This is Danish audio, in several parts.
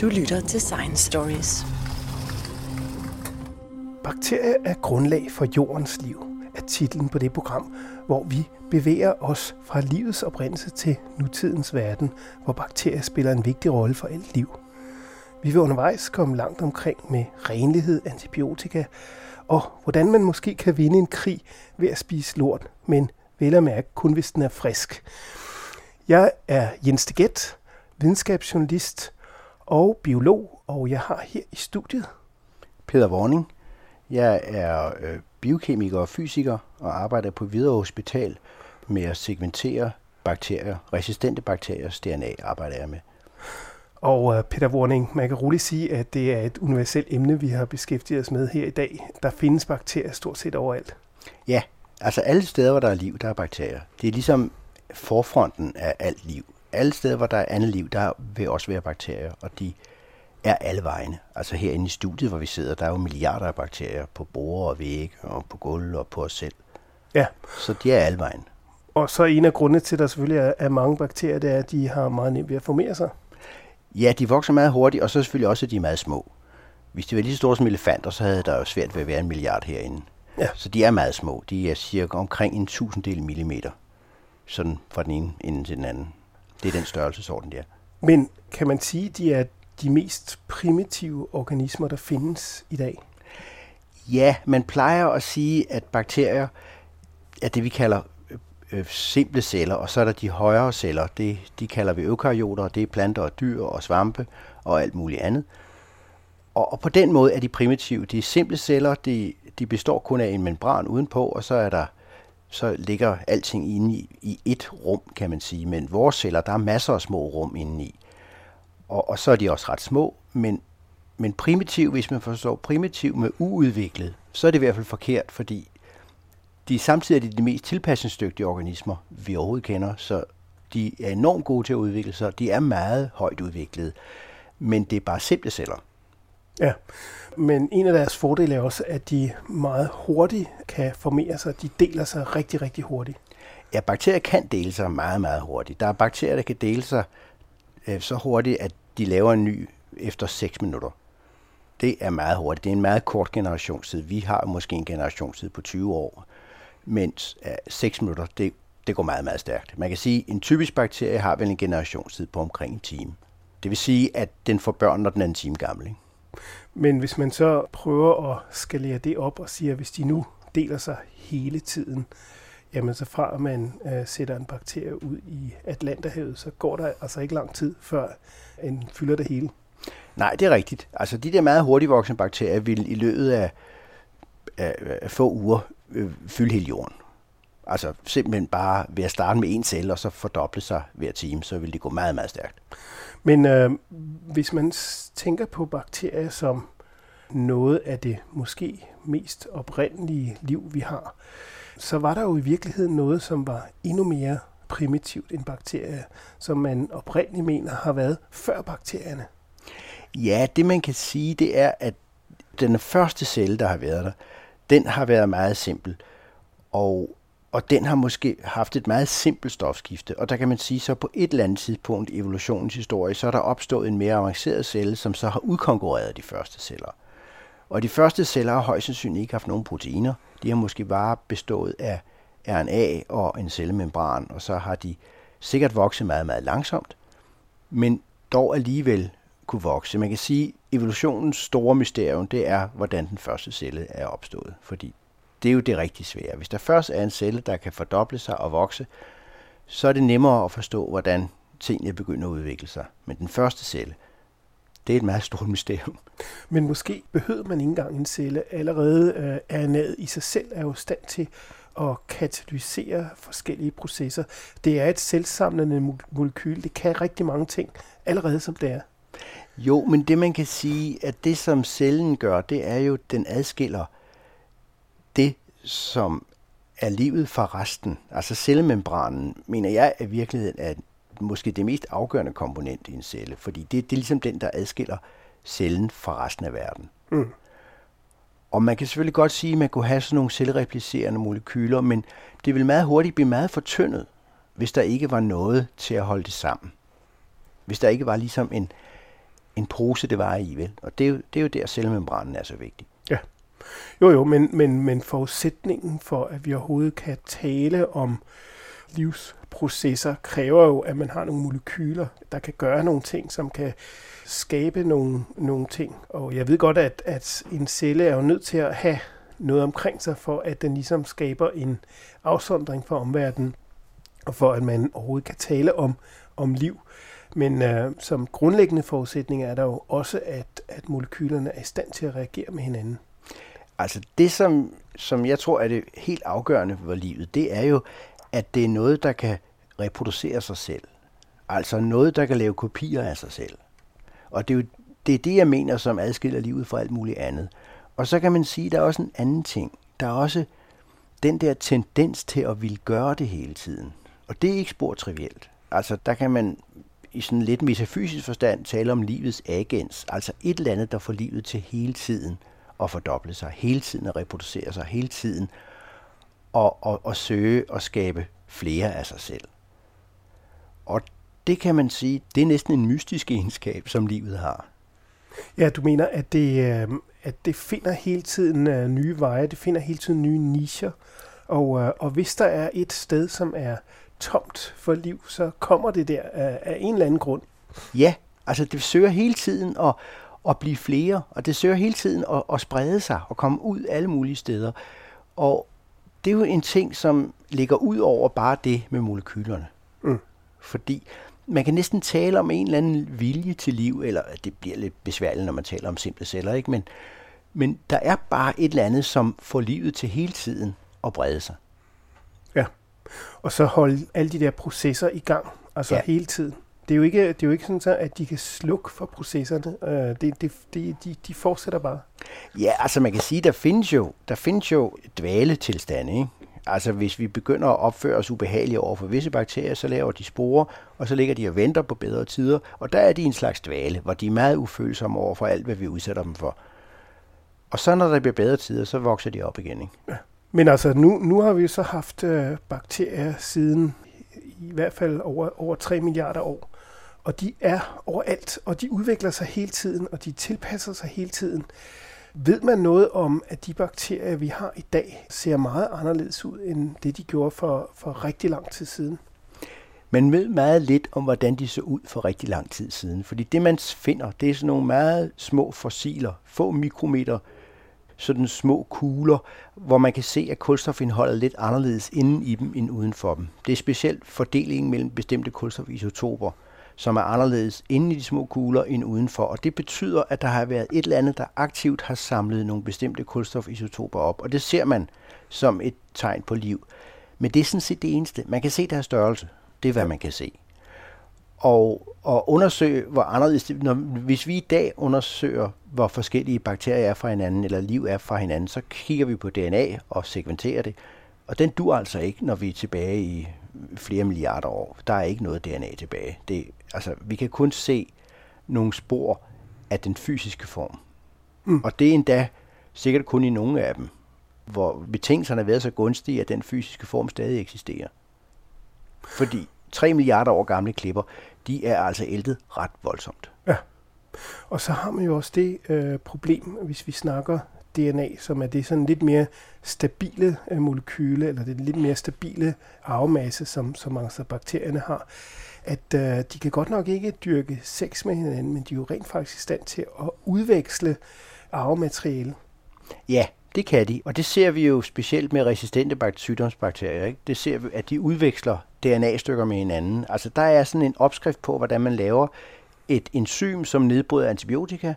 Du lytter til Science Stories. Bakterier er grundlag for jordens liv, er titlen på det program, hvor vi bevæger os fra livets oprindelse til nutidens verden, hvor bakterier spiller en vigtig rolle for alt liv. Vi vil undervejs komme langt omkring med renlighed, antibiotika og hvordan man måske kan vinde en krig ved at spise lort, men vel at mærke kun hvis den er frisk. Jeg er Jens Deget, videnskabsjournalist og biolog, og jeg har her i studiet Peter Warning. Jeg er øh, biokemiker og fysiker og arbejder på Hvidovre Hospital med at segmentere bakterier, resistente bakteriers DNA arbejder jeg med. Og uh, Peter Warning, man kan roligt sige, at det er et universelt emne, vi har beskæftiget os med her i dag. Der findes bakterier stort set overalt. Ja, altså alle steder, hvor der er liv, der er bakterier. Det er ligesom forfronten af alt liv. Alle steder, hvor der er andet liv, der vil også være bakterier, og de er alle vegne. Altså herinde i studiet, hvor vi sidder, der er jo milliarder af bakterier på borde og vægge og på gulv og på os selv. Ja. Så de er alle vegne. Og så en af grundene til, at der selvfølgelig er, er mange bakterier, det er, at de har meget nemt ved at formere sig. Ja, de vokser meget hurtigt, og så selvfølgelig også, at de er meget små. Hvis de var lige så store som elefanter, så havde der jo svært ved at være en milliard herinde. Ja. Så de er meget små. De er cirka omkring en tusindel millimeter. Sådan fra den ene ende til den anden. Det er den størrelsesorden, det er. Men kan man sige, at de er de mest primitive organismer, der findes i dag? Ja, man plejer at sige, at bakterier er det, vi kalder øh, simple celler, og så er der de højere celler. Det, de kalder vi eukaryoter, det er planter og dyr og svampe og alt muligt andet. Og, og på den måde er de primitive. De er simple celler, de, de består kun af en membran udenpå, og så er der så ligger alting inde i, i et rum, kan man sige. Men vores celler, der er masser af små rum indeni. Og, og så er de også ret små, men, men primitiv, hvis man forstår primitiv med uudviklet, så er det i hvert fald forkert, fordi de samtidig er de de mest tilpasningsdygtige organismer, vi overhovedet kender, så de er enormt gode til at udvikle sig. De er meget højt udviklede, men det er bare simple celler. Ja, men en af deres fordele er også, at de meget hurtigt kan formere sig. De deler sig rigtig, rigtig hurtigt. Ja, bakterier kan dele sig meget, meget hurtigt. Der er bakterier, der kan dele sig øh, så hurtigt, at de laver en ny efter 6 minutter. Det er meget hurtigt. Det er en meget kort generationstid. Vi har måske en generationstid på 20 år, mens øh, 6 minutter, det, det går meget, meget stærkt. Man kan sige, at en typisk bakterie har vel en generationstid på omkring en time. Det vil sige, at den får børn, når den er en time gammel. Ikke? Men hvis man så prøver at skalere det op og siger, at hvis de nu deler sig hele tiden, jamen så fra at man øh, sætter en bakterie ud i Atlanterhavet, så går der altså ikke lang tid, før en fylder det hele. Nej, det er rigtigt. Altså de der meget hurtigt voksende bakterier vil i løbet af, af, af få uger øh, fylde hele jorden. Altså simpelthen bare ved at starte med en celle, og så fordoble sig hver time, så vil det gå meget, meget stærkt. Men øh, hvis man tænker på bakterier som noget af det måske mest oprindelige liv, vi har, så var der jo i virkeligheden noget, som var endnu mere primitivt end bakterier, som man oprindeligt mener har været før bakterierne. Ja, det man kan sige, det er, at den første celle, der har været der, den har været meget simpel. Og og den har måske haft et meget simpelt stofskifte. Og der kan man sige, så på et eller andet tidspunkt i evolutionens historie, så er der opstået en mere avanceret celle, som så har udkonkurreret de første celler. Og de første celler har højst sandsynligt ikke haft nogen proteiner. De har måske bare bestået af RNA og en cellemembran, og så har de sikkert vokset meget, meget langsomt, men dog alligevel kunne vokse. Man kan sige, at evolutionens store mysterium, det er, hvordan den første celle er opstået. Fordi det er jo det rigtig svære. Hvis der først er en celle, der kan fordoble sig og vokse, så er det nemmere at forstå, hvordan tingene begynder at udvikle sig. Men den første celle, det er et meget stort mysterium. Men måske behøver man ikke engang en celle. Allerede øh, RNA'et i sig selv er jo stand til at katalysere forskellige processer. Det er et selvsamlende molekyl. Det kan rigtig mange ting, allerede som det er. Jo, men det man kan sige, at det som cellen gør, det er jo, at den adskiller det, som er livet fra resten. Altså cellemembranen, mener jeg i virkeligheden er måske det mest afgørende komponent i en celle, fordi det, det er ligesom den, der adskiller cellen fra resten af verden. Mm. Og man kan selvfølgelig godt sige, at man kunne have sådan nogle cellereplicerende molekyler, men det vil meget hurtigt blive meget fortyndet, hvis der ikke var noget til at holde det sammen. Hvis der ikke var ligesom en, en pose, det var i, vel? Og det er jo, det er jo der, cellemembranen er så vigtig. Jo, jo, men, men, men forudsætningen for, at vi overhovedet kan tale om livsprocesser, kræver jo, at man har nogle molekyler, der kan gøre nogle ting, som kan skabe nogle, nogle ting. Og jeg ved godt, at, at en celle er jo nødt til at have noget omkring sig, for at den ligesom skaber en afsondring for omverdenen, og for at man overhovedet kan tale om, om liv. Men øh, som grundlæggende forudsætning er der jo også, at, at molekylerne er i stand til at reagere med hinanden. Altså det, som, som jeg tror er det helt afgørende for livet, det er jo, at det er noget, der kan reproducere sig selv. Altså noget, der kan lave kopier af sig selv. Og det er jo det, er det jeg mener, som adskiller livet fra alt muligt andet. Og så kan man sige, at der er også en anden ting. Der er også den der tendens til at ville gøre det hele tiden. Og det er ikke spor trivielt. Altså der kan man i sådan lidt metafysisk forstand tale om livets agens. Altså et eller andet, der får livet til hele tiden at fordoble sig, hele tiden at reproducere sig, hele tiden og, og, og søge og skabe flere af sig selv. Og det kan man sige, det er næsten en mystisk egenskab, som livet har. Ja, du mener, at det, øh, at det finder hele tiden øh, nye veje, det finder hele tiden nye nicher, og, øh, og hvis der er et sted, som er tomt for liv, så kommer det der af, af en eller anden grund. Ja, altså det søger hele tiden at, at blive flere, og det søger hele tiden at, at sprede sig og komme ud alle mulige steder. Og det er jo en ting, som ligger ud over bare det med molekylerne. Mm. Fordi man kan næsten tale om en eller anden vilje til liv, eller det bliver lidt besværligt, når man taler om simple celler, ikke? Men, men der er bare et eller andet, som får livet til hele tiden at brede sig. Ja, og så holde alle de der processer i gang, altså ja. hele tiden. Det er jo ikke, det er jo ikke sådan, så, at de kan slukke for processerne. Uh, det, det, det, de, de fortsætter bare. Ja, altså man kan sige, der findes jo, der findes jo dvaletilstande, ikke? Altså hvis vi begynder at opføre os ubehageligt over for visse bakterier, så laver de sporer, og så ligger de og venter på bedre tider. Og der er de en slags dvale, hvor de er meget ufølsomme over for alt, hvad vi udsætter dem for. Og så når der bliver bedre tider, så vokser de op igen. Ikke? Ja. Men altså, nu, nu har vi så haft øh, bakterier siden i hvert fald over, over 3 milliarder år. Og de er overalt, og de udvikler sig hele tiden, og de tilpasser sig hele tiden. Ved man noget om, at de bakterier, vi har i dag, ser meget anderledes ud, end det de gjorde for, for rigtig lang tid siden? Man ved meget lidt om, hvordan de så ud for rigtig lang tid siden. Fordi det, man finder, det er sådan nogle meget små fossiler, få mikrometer, sådan små kugler, hvor man kan se, at kulstofindholdet er lidt anderledes inden i dem end uden for dem. Det er specielt fordelingen mellem bestemte kulstofisotoper som er anderledes inde i de små kugler end udenfor. Og det betyder, at der har været et eller andet, der aktivt har samlet nogle bestemte kulstofisotoper op. Og det ser man som et tegn på liv. Men det er sådan set det eneste. Man kan se deres størrelse. Det er, hvad man kan se. Og, og undersøge, hvor anderledes når, hvis vi i dag undersøger, hvor forskellige bakterier er fra hinanden, eller liv er fra hinanden, så kigger vi på DNA og segmenterer det. Og den dur altså ikke, når vi er tilbage i flere milliarder år. Der er ikke noget DNA tilbage. Det, altså, vi kan kun se nogle spor af den fysiske form. Mm. Og det er endda sikkert kun i nogle af dem, hvor betingelserne har været så gunstige, at den fysiske form stadig eksisterer. Fordi 3 milliarder år gamle klipper, de er altså ældet ret voldsomt. Ja. Og så har man jo også det øh, problem, hvis vi snakker DNA, som er det sådan lidt mere stabile øh, molekyle, eller det lidt mere stabile arvemasse, som, som altså bakterierne har, at øh, de kan godt nok ikke dyrke sex med hinanden, men de er jo rent faktisk i stand til at udveksle arvemateriale. Ja, det kan de, og det ser vi jo specielt med resistente sygdomsbakterier. Ikke? Det ser vi, at de udveksler DNA-stykker med hinanden. Altså der er sådan en opskrift på, hvordan man laver et enzym, som nedbryder antibiotika,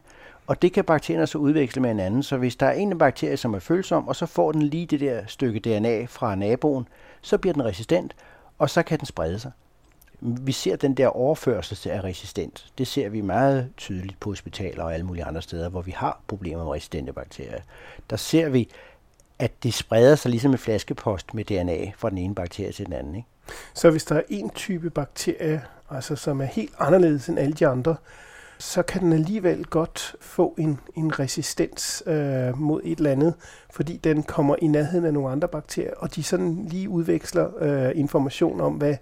og det kan bakterierne så udveksle med hinanden. Så hvis der er en bakterie, som er følsom, og så får den lige det der stykke DNA fra naboen, så bliver den resistent, og så kan den sprede sig. Vi ser den der overførsel af resistent. Det ser vi meget tydeligt på hospitaler og alle mulige andre steder, hvor vi har problemer med resistente bakterier. Der ser vi, at det spreder sig ligesom en flaskepost med DNA fra den ene bakterie til den anden. Ikke? Så hvis der er en type bakterie, altså som er helt anderledes end alle de andre, så kan den alligevel godt få en, en resistens øh, mod et eller andet, fordi den kommer i nærheden af nogle andre bakterier, og de sådan lige udveksler øh, information om, hvad,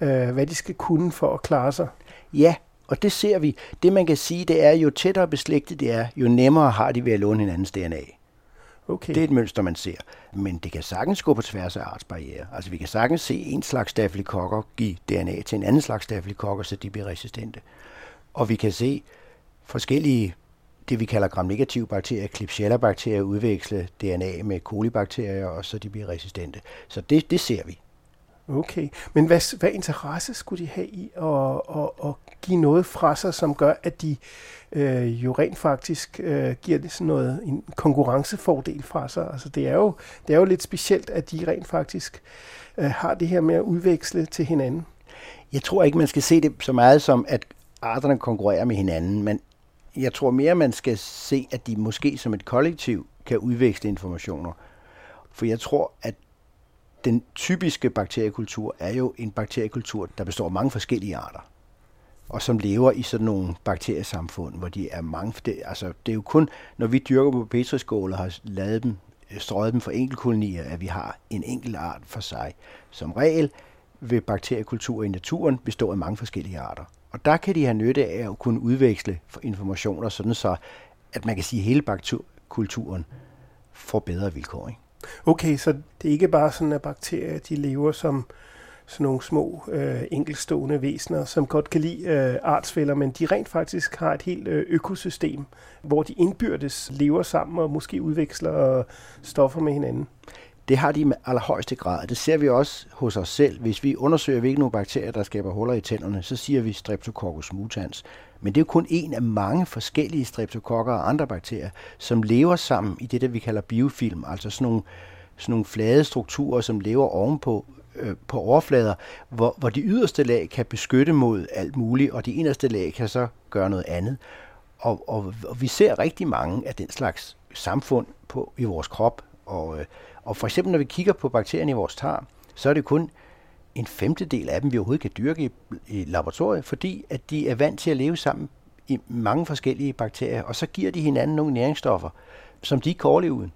øh, hvad de skal kunne for at klare sig. Ja, Og det ser vi. Det man kan sige, det er, jo tættere beslægtet det er, jo nemmere har de ved at låne hinandens DNA. Okay. Det er et mønster, man ser. Men det kan sagtens gå på tværs af artsbarriere. Altså vi kan sagtens se en slags stafylokokker give DNA til en anden slags stafylokokker, så de bliver resistente. Og vi kan se forskellige, det vi kalder gram-negative bakterier, Klebsiella-bakterier, udveksle DNA med kolibakterier, og så de bliver resistente. Så det, det ser vi. Okay, men hvad, hvad interesse skulle de have i at, at, at give noget fra sig, som gør, at de øh, jo rent faktisk øh, giver det sådan noget, en konkurrencefordel fra sig? Altså det er jo, det er jo lidt specielt, at de rent faktisk øh, har det her med at udveksle til hinanden. Jeg tror ikke, man skal se det så meget som, at arterne konkurrerer med hinanden, men jeg tror mere, man skal se, at de måske som et kollektiv kan udveksle informationer. For jeg tror, at den typiske bakteriekultur er jo en bakteriekultur, der består af mange forskellige arter, og som lever i sådan nogle bakteriesamfund, hvor de er mange. Det, altså, det er jo kun, når vi dyrker på petriskål og har lavet dem, strøget dem for enkeltkolonier, at vi har en enkelt art for sig. Som regel vil bakteriekultur i naturen bestå af mange forskellige arter. Og der kan de have nytte af at kunne udveksle informationer, sådan så, at man kan sige, at hele bakteriekulturen får bedre vilkår. Ikke? Okay, så det er ikke bare sådan, at bakterier de lever som sådan nogle små øh, enkelstående væsener, som godt kan lide øh, artsfælder, men de rent faktisk har et helt øh, økosystem, hvor de indbyrdes lever sammen og måske udveksler øh, stoffer med hinanden. Det har de i allerhøjeste grad. Det ser vi også hos os selv. Hvis vi undersøger, hvilke nogle bakterier, der skaber huller i tænderne, så siger vi Streptococcus mutans. Men det er jo kun en af mange forskellige streptokokker og andre bakterier, som lever sammen i det, der vi kalder biofilm, altså sådan nogle, sådan nogle flade strukturer, som lever ovenpå øh, på overflader, hvor, hvor de yderste lag kan beskytte mod alt muligt, og de inderste lag kan så gøre noget andet. Og, og, og vi ser rigtig mange af den slags samfund på i vores krop, og, øh, og for eksempel når vi kigger på bakterierne i vores tarm, så er det kun en femtedel af dem, vi overhovedet kan dyrke i, i laboratoriet, fordi at de er vant til at leve sammen i mange forskellige bakterier, og så giver de hinanden nogle næringsstoffer, som de ikke kan overleve uden.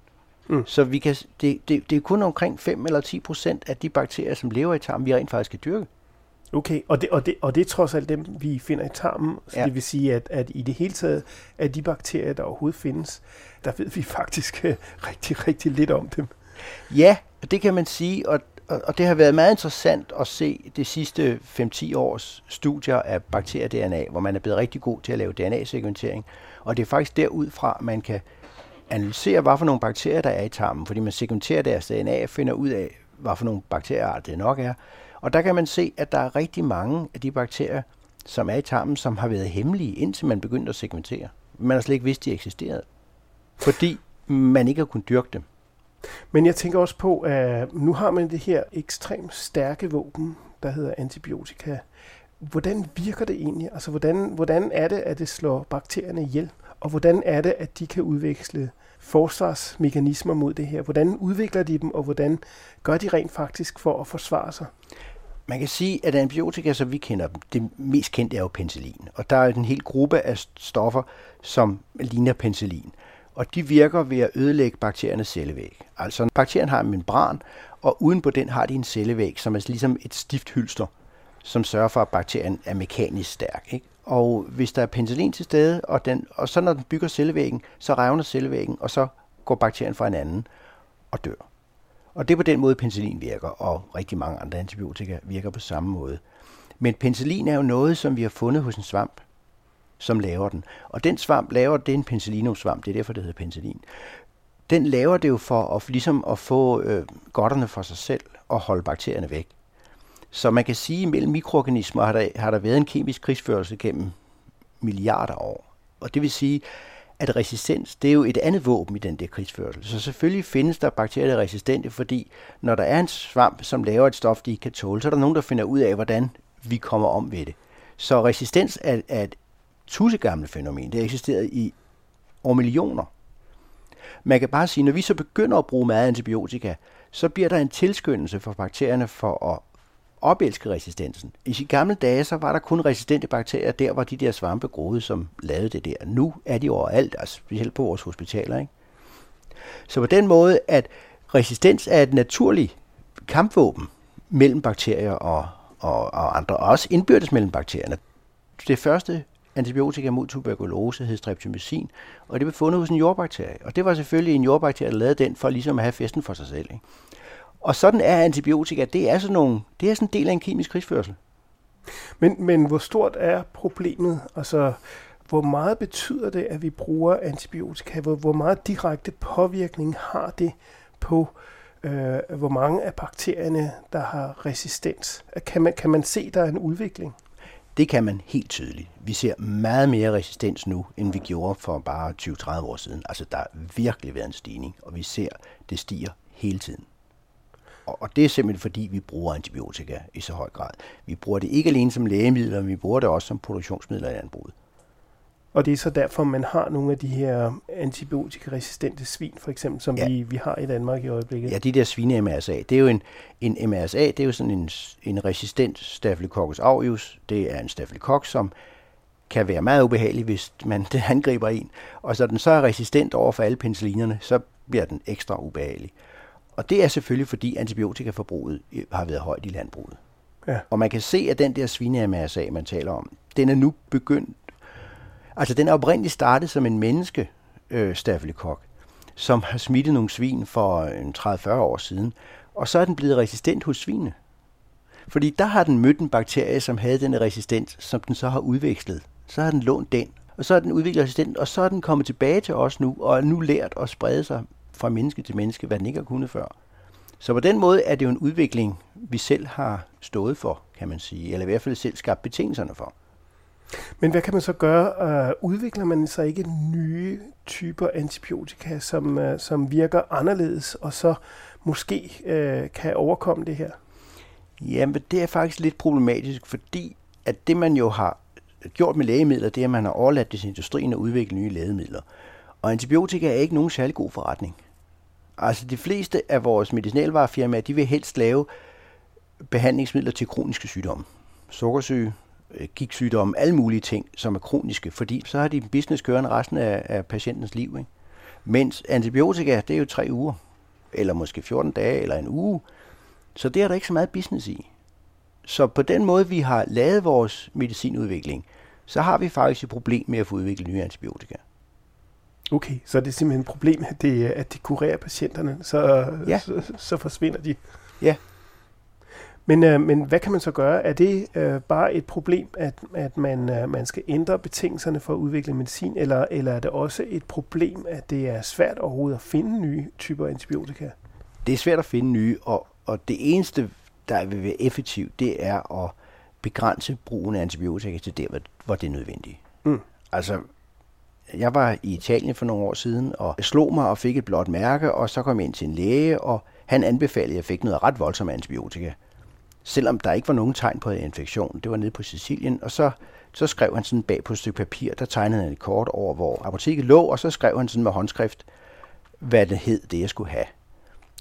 Mm. Så vi kan, det, det, det er kun omkring 5 eller 10 procent af de bakterier, som lever i tarmen, vi rent faktisk kan dyrke. Okay, og det, og, det, og det er trods alt dem, vi finder i tarmen. Så ja. det vil sige, at, at i det hele taget, af de bakterier, der overhovedet findes, der ved vi faktisk rigtig, rigtig lidt om dem. Ja, det kan man sige, og, og det har været meget interessant at se de sidste 5-10 års studier af bakterie-DNA, hvor man er blevet rigtig god til at lave DNA-sekventering. Og det er faktisk derudfra, man kan analysere, hvad for nogle bakterier, der er i tarmen, fordi man sekventerer deres DNA og finder ud af, hvad for nogle bakterier det nok er. Og der kan man se, at der er rigtig mange af de bakterier, som er i tarmen, som har været hemmelige, indtil man begyndte at segmentere. Man har slet ikke vidst, de eksisterede, fordi man ikke har kunnet dyrke dem. Men jeg tænker også på, at nu har man det her ekstremt stærke våben, der hedder antibiotika. Hvordan virker det egentlig? Altså, hvordan, hvordan er det, at det slår bakterierne ihjel? Og hvordan er det, at de kan udveksle forsvarsmekanismer mod det her? Hvordan udvikler de dem, og hvordan gør de rent faktisk for at forsvare sig? Man kan sige, at antibiotika, som vi kender dem, det mest kendte er jo penicillin. Og der er en hel gruppe af stoffer, som ligner penicillin. Og de virker ved at ødelægge bakteriernes cellevæg. Altså bakterien har en membran, og uden på den har de en cellevæg, som er ligesom et stift hylster, som sørger for, at bakterien er mekanisk stærk. Ikke? Og hvis der er penicillin til stede, og, den, og så når den bygger cellevæggen, så revner cellevæggen, og så går bakterien fra hinanden og dør. Og det er på den måde, penicillin virker, og rigtig mange andre antibiotika virker på samme måde. Men penicillin er jo noget, som vi har fundet hos en svamp, som laver den. Og den svamp laver, det er en penicillinumsvamp, det er derfor, det hedder penicillin. Den laver det jo for at, ligesom at få øh, godterne for sig selv og holde bakterierne væk. Så man kan sige, at mellem mikroorganismer har der, har der været en kemisk krigsførelse gennem milliarder år. Og det vil sige, at resistens, det er jo et andet våben i den der krigsførelse. Så selvfølgelig findes der bakterier, der er resistente, fordi når der er en svamp, som laver et stof, de ikke kan tåle, så er der nogen, der finder ud af, hvordan vi kommer om ved det. Så resistens er, er et tussegamle fænomen. Det har eksisteret i over millioner. Man kan bare sige, når vi så begynder at bruge meget antibiotika, så bliver der en tilskyndelse for bakterierne for at opelske resistensen. I de gamle dage, så var der kun resistente bakterier der, hvor de der svampe groede, som lavede det der. Nu er de overalt, altså specielt på vores hospitaler. Ikke? Så på den måde, at resistens er et naturligt kampvåben mellem bakterier og, og, og andre, og også indbyrdes mellem bakterierne. det første antibiotika mod tuberkulose hed streptomycin, og det blev fundet hos en jordbakterie. Og det var selvfølgelig en jordbakterie, der lavede den for ligesom at have festen for sig selv. Ikke? Og sådan er antibiotika, det er sådan, nogle, det er sådan en del af en kemisk krigsførsel. Men, men hvor stort er problemet? Altså, hvor meget betyder det, at vi bruger antibiotika? Hvor, hvor meget direkte påvirkning har det på, øh, hvor mange af bakterierne, der har resistens? Kan man, kan man se, der er en udvikling? Det kan man helt tydeligt. Vi ser meget mere resistens nu, end vi gjorde for bare 20-30 år siden. Altså, der er virkelig været en stigning, og vi ser, det stiger hele tiden. Og, og det er simpelthen fordi, vi bruger antibiotika i så høj grad. Vi bruger det ikke alene som lægemidler, men vi bruger det også som produktionsmidler i landbruget. Og det er så derfor, man har nogle af de her antibiotikaresistente svin, for eksempel, som ja. vi, vi har i Danmark i øjeblikket. Ja, de der svine MRSA. Det er jo en, en MRSA, det er jo sådan en, en resistent Staphylococcus aureus. Det er en staphylococcus, som kan være meget ubehagelig, hvis man det angriber en. Og så den så er resistent over for alle penicillinerne, så bliver den ekstra ubehagelig. Og det er selvfølgelig, fordi antibiotikaforbruget har været højt i landbruget. Ja. Og man kan se, at den der svine MRSA, man taler om, den er nu begyndt Altså, den er oprindeligt startet som en menneske øh, stafylokok, som har smittet nogle svin for øh, 30-40 år siden, og så er den blevet resistent hos svinene. Fordi der har den mødt en bakterie, som havde den resistens, som den så har udvekslet. Så har den lånt den, og så er den udviklet resistent, og så er den kommet tilbage til os nu, og er nu lært at sprede sig fra menneske til menneske, hvad den ikke har kunnet før. Så på den måde er det jo en udvikling, vi selv har stået for, kan man sige, eller i hvert fald selv skabt betingelserne for. Men hvad kan man så gøre? Uh, udvikler man så ikke nye typer antibiotika, som, uh, som virker anderledes, og så måske uh, kan overkomme det her? Jamen, det er faktisk lidt problematisk, fordi at det, man jo har gjort med lægemidler, det er, at man har overladt det til industrien at udvikle nye lægemidler. Og antibiotika er ikke nogen særlig god forretning. Altså, de fleste af vores medicinalvarefirmaer, de vil helst lave behandlingsmidler til kroniske sygdomme. Sukkersyge, gigtsygdomme, alle mulige ting, som er kroniske, fordi så har de en business kørende resten af, af patientens liv. Ikke? Mens antibiotika, det er jo tre uger, eller måske 14 dage, eller en uge. Så det er der ikke så meget business i. Så på den måde, vi har lavet vores medicinudvikling, så har vi faktisk et problem med at få udviklet nye antibiotika. Okay, så det er simpelthen et problem, at de, at de kurerer patienterne, så, ja. så, så forsvinder de. Ja, men, øh, men hvad kan man så gøre? Er det øh, bare et problem, at, at man, øh, man skal ændre betingelserne for at udvikle medicin, eller, eller er det også et problem, at det er svært overhovedet at finde nye typer antibiotika? Det er svært at finde nye, og, og det eneste, der vil være effektivt, det er at begrænse brugen af antibiotika til der, hvor det er nødvendigt. Mm. Altså, jeg var i Italien for nogle år siden, og slog mig og fik et blåt mærke, og så kom jeg ind til en læge, og han anbefalede, at jeg fik noget ret voldsomt antibiotika selvom der ikke var nogen tegn på infektion. Det var nede på Sicilien, og så, så skrev han sådan bag på et stykke papir, der tegnede han et kort over, hvor apoteket lå, og så skrev han sådan med håndskrift, hvad det hed, det jeg skulle have.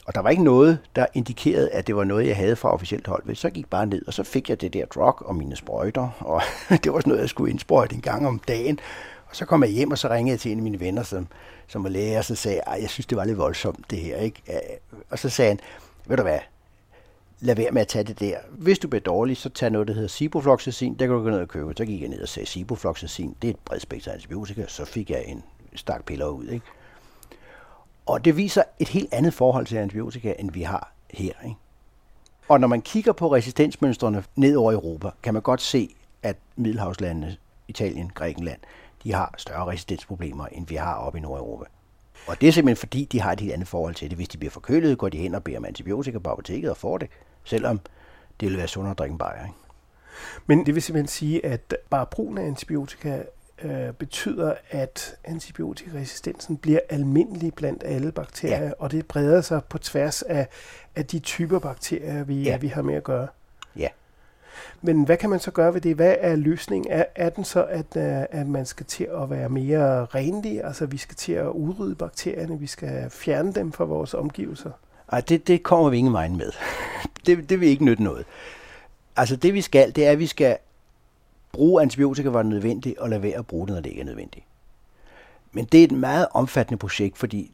Og der var ikke noget, der indikerede, at det var noget, jeg havde fra officielt hold. Så jeg gik bare ned, og så fik jeg det der drug og mine sprøjter, og det var sådan noget, jeg skulle indsprøjte en gang om dagen. Og så kom jeg hjem, og så ringede jeg til en af mine venner, som, som var læge, og så sagde jeg, jeg synes, det var lidt voldsomt, det her. Ikke? Og så sagde han, ved du hvad, lad være med at tage det der. Hvis du bliver dårlig, så tag noget, der hedder ciprofloxacin. Der kan du gå ned og købe. Så gik jeg ned og sagde, ciprofloxacin, det er et bredt spektrum antibiotika. Så fik jeg en stak piller ud. Ikke? Og det viser et helt andet forhold til antibiotika, end vi har her. Ikke? Og når man kigger på resistensmønstrene ned over Europa, kan man godt se, at Middelhavslandene, Italien, Grækenland, de har større resistensproblemer, end vi har oppe i Nordeuropa. Og det er simpelthen fordi, de har et helt andet forhold til det. Hvis de bliver forkølet, går de hen og beder om antibiotika på apoteket og får det, selvom det vil være sundere at drikke en bajer. Ikke? Men det vil simpelthen sige, at bare brugen af antibiotika øh, betyder, at antibiotikaresistensen bliver almindelig blandt alle bakterier, ja. og det breder sig på tværs af, af de typer bakterier, vi, ja. vi har med at gøre. Ja. Men hvad kan man så gøre ved det? Hvad er løsningen? Er, er den så, at, uh, at man skal til at være mere renlig? Altså vi skal til at udrydde bakterierne, vi skal fjerne dem fra vores omgivelser? Ej, det, det kommer vi ingen vej med. det, det vil ikke nytte noget. Altså det vi skal, det er, at vi skal bruge antibiotika, hvor det er nødvendigt, og lade være at bruge det, når det ikke er nødvendigt. Men det er et meget omfattende projekt, fordi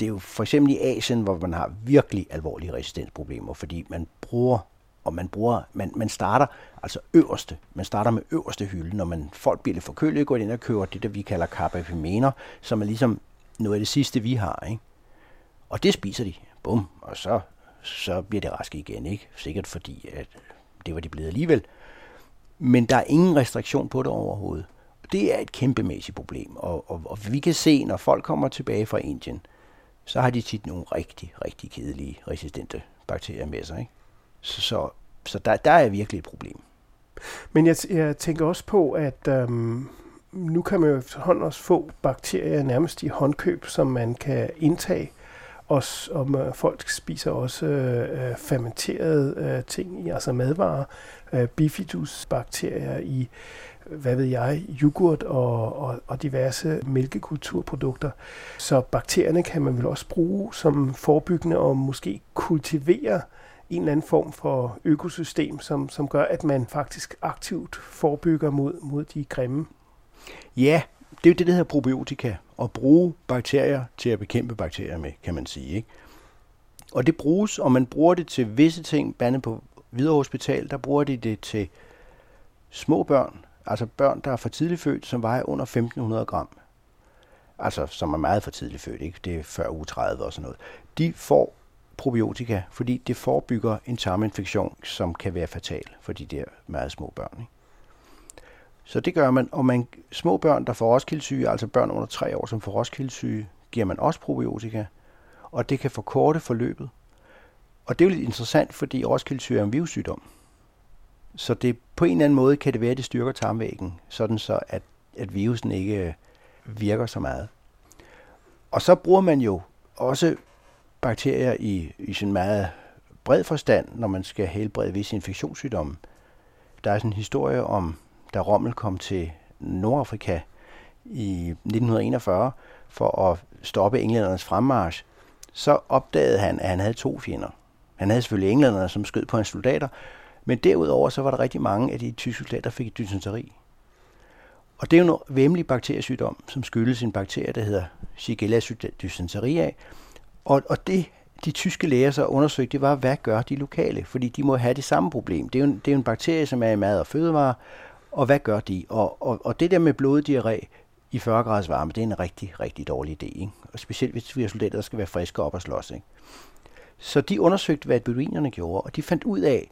det er jo for eksempel i Asien, hvor man har virkelig alvorlige resistensproblemer, fordi man bruger og man bruger, man, man starter altså øverste, man starter med øverste hylde, når man, folk bliver lidt forkølet, går ind og køber det, der vi kalder carbapemener, som er ligesom noget af det sidste, vi har, ikke? Og det spiser de, bum, og så, så bliver det raske igen, ikke? Sikkert fordi, at det var de blevet alligevel. Men der er ingen restriktion på det overhovedet. Det er et kæmpemæssigt problem, og, og, og vi kan se, når folk kommer tilbage fra Indien, så har de tit nogle rigtig, rigtig kedelige resistente bakterier med sig. Ikke? Så, så, så der, der er virkelig et problem. Men jeg, jeg tænker også på, at øhm, nu kan man jo efterhånden også få bakterier nærmest i håndkøb, som man kan indtage. Og om øh, folk spiser også øh, øh fermenterede øh, ting, altså madvarer, øh, bifidusbakterier i hvad ved jeg, yoghurt og, og, og diverse mælkekulturprodukter. Så bakterierne kan man vel også bruge som forebyggende og måske kultivere en eller anden form for økosystem, som, som gør, at man faktisk aktivt forebygger mod, mod de grimme. Ja, det er jo det, der hedder probiotika, at bruge bakterier til at bekæmpe bakterier med, kan man sige. Ikke? Og det bruges, og man bruger det til visse ting, blandt på Hvidovre Hospital, der bruger de det til små børn, altså børn, der er for tidligt født, som vejer under 1500 gram. Altså, som er meget for tidligt født, ikke? Det er før uge 30 og sådan noget. De får probiotika, fordi det forebygger en tarminfektion, som kan være fatal for de der meget små børn. Ikke? Så det gør man, og man, små børn, der får roskildesyge, altså børn under 3 år, som får roskildesyge, giver man også probiotika, og det kan forkorte forløbet. Og det er jo lidt interessant, fordi roskildesyge er en virussygdom. Så det, på en eller anden måde kan det være, at det styrker tarmvæggen, sådan så at, at virusen ikke øh, virker så meget. Og så bruger man jo også bakterier i, i sin meget bred forstand, når man skal helbrede visse infektionssygdomme. Der er sådan en historie om, da Rommel kom til Nordafrika i 1941 for at stoppe englændernes fremmarsch, så opdagede han, at han havde to fjender. Han havde selvfølgelig englænderne, som skød på hans soldater, men derudover så var der rigtig mange af de tyske soldater, der fik dysenteri. Og det er jo en væmmelig bakteriesygdom, som skyldes en bakterie, der hedder Shigella dysenteriae. Og, og det, de tyske læger så undersøgte, det var, hvad gør de lokale? Fordi de må have det samme problem. Det er jo en, det er jo en bakterie, som er i mad og fødevarer, og hvad gør de? Og, og, og det der med bloddiarré i 40 graders varme, det er en rigtig, rigtig dårlig idé. Ikke? Og specielt hvis vi er soldater, der skal være friske op og slås. Ikke? Så de undersøgte, hvad beduinerne gjorde, og de fandt ud af,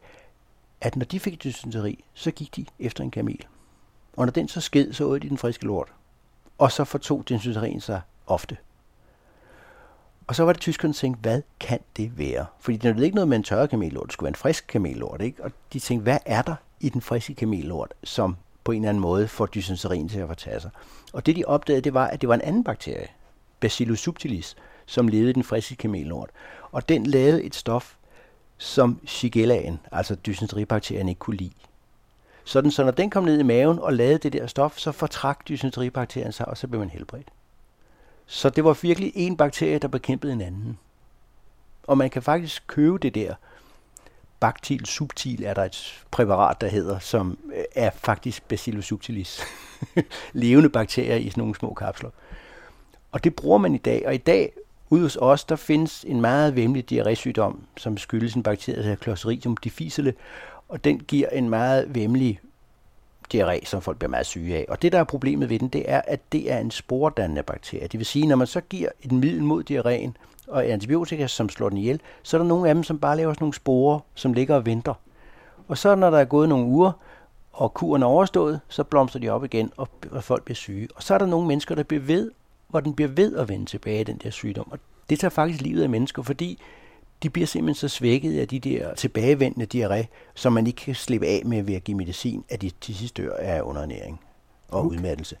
at når de fik dysenteri, så gik de efter en kamel. Og når den så sked, så åd de den friske lort. Og så fortog dysenterien sig ofte. Og så var det tyskerne, tænkte, hvad kan det være? Fordi det er ikke noget med en tørre kamellort, det skulle være en frisk kamellort. Ikke? Og de tænkte, hvad er der i den friske kamellort, som på en eller anden måde får dysenterien til at fortage sig? Og det de opdagede, det var, at det var en anden bakterie, Bacillus subtilis, som levede i den friske kamellort. Og den lavede et stof, som Shigellaen, altså dysenteribakterien, ikke kunne lide. Sådan, så når den kom ned i maven og lavede det der stof, så fortrak dysenteribakterien sig, og så blev man helbredt. Så det var virkelig en bakterie, der bekæmpede en anden. Og man kan faktisk købe det der Bactil subtil er der et præparat, der hedder, som øh, er faktisk Bacillus subtilis. Levende bakterier i sådan nogle små kapsler. Og det bruger man i dag, og i dag Ude hos os, der findes en meget vemmelig diarrésygdom, som skyldes en bakterie, der hedder Clostridium difficile, og den giver en meget vemmelig diarré, som folk bliver meget syge af. Og det, der er problemet ved den, det er, at det er en sporedannende bakterie. Det vil sige, når man så giver et middel mod diarréen og antibiotika, som slår den ihjel, så er der nogle af dem, som bare laver sådan nogle sporer, som ligger og venter. Og så når der er gået nogle uger, og kuren er overstået, så blomstrer de op igen, og folk bliver syge. Og så er der nogle mennesker, der bliver ved hvor den bliver ved at vende tilbage, den der sygdom. Og det tager faktisk livet af mennesker, fordi de bliver simpelthen så svækket af de der tilbagevendende diarré, som man ikke kan slippe af med ved at give medicin, at de til sidst dør af underernæring og okay. udmattelse.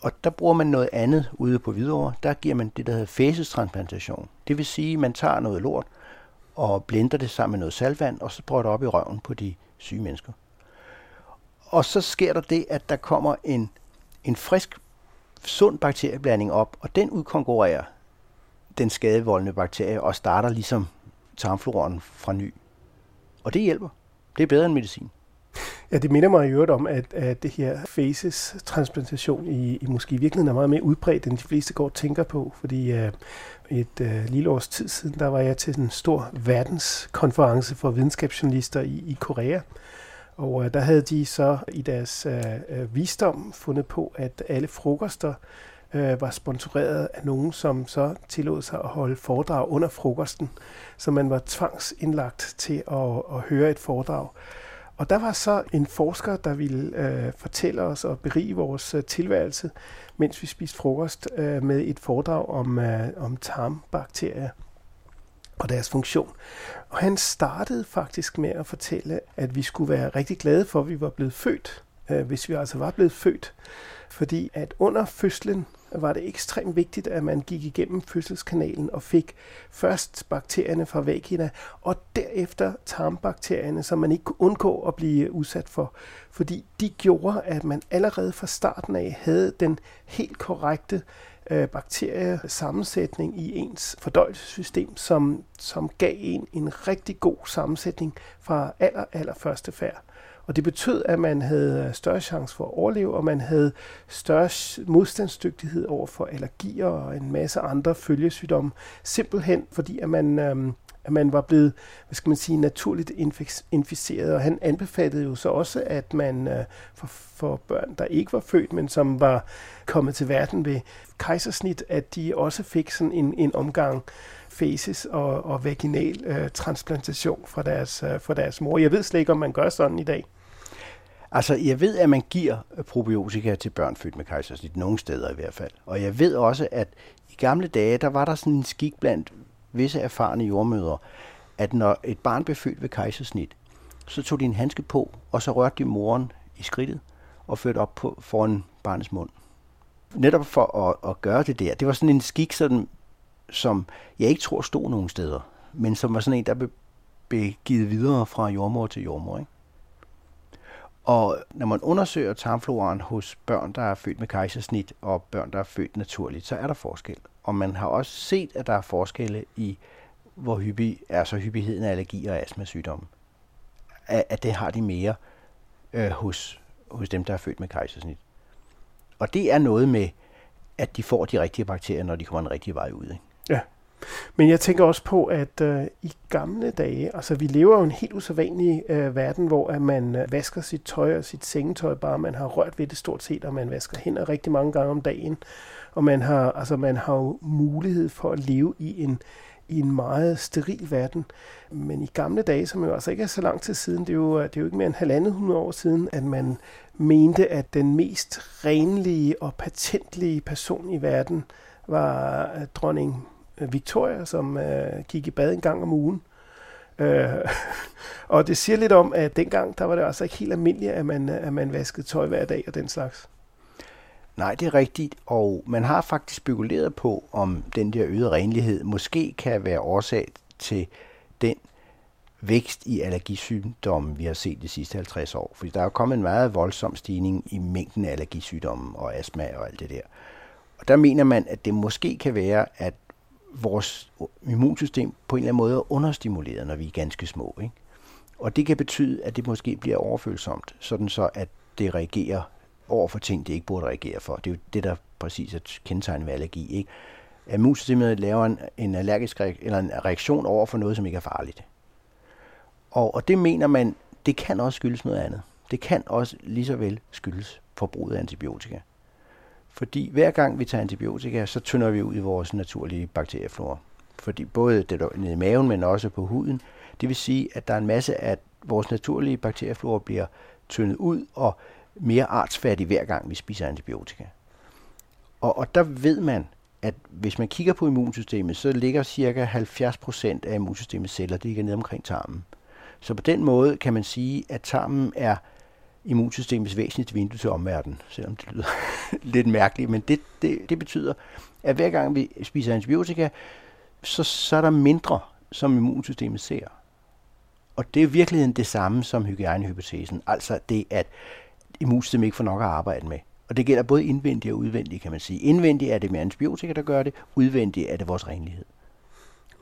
Og der bruger man noget andet ude på Hvidovre. Der giver man det, der hedder fæsestransplantation. Det vil sige, at man tager noget lort og blender det sammen med noget salvand, og så prøver det op i røven på de syge mennesker. Og så sker der det, at der kommer en, en frisk sund bakterieblanding op, og den udkonkurrerer den skadevoldende bakterie og starter ligesom tarmfloren fra ny. Og det hjælper. Det er bedre end medicin. Ja, det minder mig i øvrigt om, at, at det her faces-transplantation i, i måske i virkeligheden er meget mere udbredt, end de fleste går og tænker på, fordi uh, et uh, lille års tid siden, der var jeg til en stor verdenskonference for videnskabsjournalister i, i Korea, og uh, der havde de så i deres uh, visdom fundet på, at alle frokoster uh, var sponsoreret af nogen, som så tillod sig at holde foredrag under frokosten, så man var tvangsindlagt til at, at høre et foredrag. Og der var så en forsker, der ville øh, fortælle os og berige vores øh, tilværelse, mens vi spiste frokost øh, med et foredrag om, øh, om tarmbakterier og deres funktion. Og han startede faktisk med at fortælle, at vi skulle være rigtig glade for, at vi var blevet født, øh, hvis vi altså var blevet født. Fordi at under fødslen var det ekstremt vigtigt, at man gik igennem fødselskanalen og fik først bakterierne fra vagina, og derefter tarmbakterierne, som man ikke kunne undgå at blive udsat for. Fordi de gjorde, at man allerede fra starten af havde den helt korrekte øh, bakteriesammensætning i ens fordøjelsessystem, som, som gav en en rigtig god sammensætning fra aller, aller første færd. Og det betød, at man havde større chance for at overleve, og man havde større modstandsdygtighed over for allergier og en masse andre følgesygdomme. Simpelthen fordi, at man, øhm, at man var blevet, hvad skal man sige, naturligt inficeret. Og han anbefalede jo så også, at man øh, for, for børn, der ikke var født, men som var kommet til verden ved kejsersnit, at de også fik sådan en, en omgang faces og, og vaginal øh, transplantation fra deres, øh, fra deres mor. Jeg ved slet ikke, om man gør sådan i dag. Altså, jeg ved, at man giver probiotika til børn født med kejsersnit, nogle steder i hvert fald. Og jeg ved også, at i gamle dage, der var der sådan en skik blandt visse erfarne jordmødre, at når et barn blev født ved kejsersnit, så tog de en handske på, og så rørte de moren i skridtet og førte op på, foran barnets mund. Netop for at, at gøre det der. Det var sådan en skik, sådan, som jeg ikke tror stod nogen steder, men som var sådan en, der blev, blev givet videre fra jordmor til jordmor. Ikke? Og når man undersøger tarmfloraen hos børn, der er født med kejsersnit, og børn, der er født naturligt, så er der forskel. Og man har også set, at der er forskelle i, hvor hyppig er så hyppigheden af allergi og astmasygdomme. At det har de mere øh, hos, hos dem, der er født med kejsersnit. Og det er noget med, at de får de rigtige bakterier, når de kommer en rigtig vej ud. Ikke? Men jeg tænker også på, at øh, i gamle dage, altså vi lever jo en helt usædvanlig øh, verden, hvor at man øh, vasker sit tøj og sit sengetøj, bare man har rørt ved det stort set, og man vasker hænder rigtig mange gange om dagen. Og man har, altså man har jo mulighed for at leve i en, i en meget steril verden. Men i gamle dage, som jo altså ikke er så lang tid siden, det er jo, øh, det er jo ikke mere end halvandet hundrede år siden, at man mente, at den mest renlige og patentlige person i verden var øh, dronning Victoria, som øh, gik i bad en gang om ugen. Øh, og det siger lidt om, at dengang, der var det altså ikke helt almindeligt, at man, at man vaskede tøj hver dag og den slags. Nej, det er rigtigt, og man har faktisk spekuleret på, om den der øgede renlighed måske kan være årsag til den vækst i allergisygdomme, vi har set de sidste 50 år. Fordi der er jo kommet en meget voldsom stigning i mængden af allergisygdomme og astma og alt det der. Og der mener man, at det måske kan være, at vores immunsystem på en eller anden måde er understimuleret, når vi er ganske små. Ikke? Og det kan betyde, at det måske bliver overfølsomt, sådan så at det reagerer over for ting, det ikke burde reagere for. Det er jo det, der præcis er kendetegnet ved allergi. Ikke? At Immunsystemet laver en, en allergisk reaktion, eller en reaktion over for noget, som ikke er farligt. Og, og det mener man, det kan også skyldes noget andet. Det kan også lige så vel skyldes forbruget af antibiotika. Fordi hver gang vi tager antibiotika, så tynder vi ud i vores naturlige bakterieflora. Fordi både det der nede i maven, men også på huden. Det vil sige, at der er en masse af vores naturlige bakterieflora bliver tyndet ud og mere artsfattig hver gang vi spiser antibiotika. Og, og der ved man, at hvis man kigger på immunsystemet, så ligger cirka 70% af immunsystemets celler, det ligger nede omkring tarmen. Så på den måde kan man sige, at tarmen er immunsystemets væsentligste vindue til omverdenen, selvom det lyder lidt mærkeligt, men det, det, det betyder, at hver gang vi spiser antibiotika, så, så er der mindre, som immunsystemet ser. Og det er i virkeligheden det samme som hygiejnehypotesen, altså det, at immunsystemet ikke får nok at arbejde med. Og det gælder både indvendigt og udvendigt, kan man sige. Indvendigt er det med antibiotika, der gør det. Udvendigt er det vores renlighed.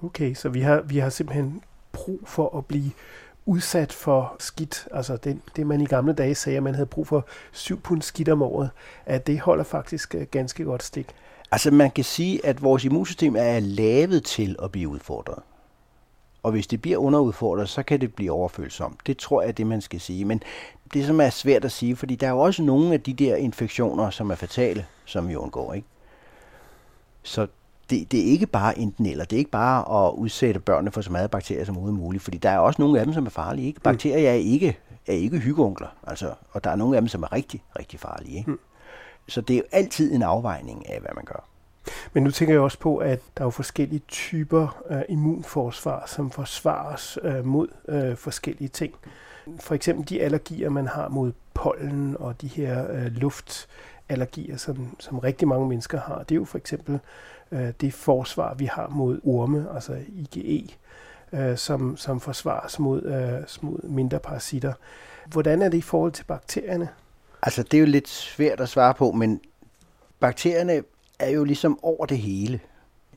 Okay, så vi har, vi har simpelthen brug for at blive udsat for skidt, altså det, det man i gamle dage sagde, at man havde brug for 7 pund skidt om året, at det holder faktisk øh, ganske godt stik. Altså man kan sige, at vores immunsystem er lavet til at blive udfordret. Og hvis det bliver underudfordret, så kan det blive overfølsomt. Det tror jeg er det, man skal sige. Men det, som er svært at sige, fordi der er jo også nogle af de der infektioner, som er fatale, som vi undgår. Ikke? Så det, det er ikke bare enten eller. Det er ikke bare at udsætte børnene for så meget bakterier som overhovedet muligt, fordi der er også nogle af dem, som er farlige. Ikke? Bakterier er ikke, er ikke hyggeunkler, altså, og der er nogle af dem, som er rigtig, rigtig farlige. Ikke? Mm. Så det er jo altid en afvejning af, hvad man gør. Men nu tænker jeg også på, at der er forskellige typer af immunforsvar, som forsvares øh, mod øh, forskellige ting. For eksempel de allergier, man har mod pollen og de her øh, luftallergier, som, som rigtig mange mennesker har. Det er jo for eksempel øh, Øh, det forsvar, vi har mod orme, altså IgE, øh, som, som forsvares mod, øh, mod mindre parasitter. Hvordan er det i forhold til bakterierne? Altså, det er jo lidt svært at svare på, men bakterierne er jo ligesom over det hele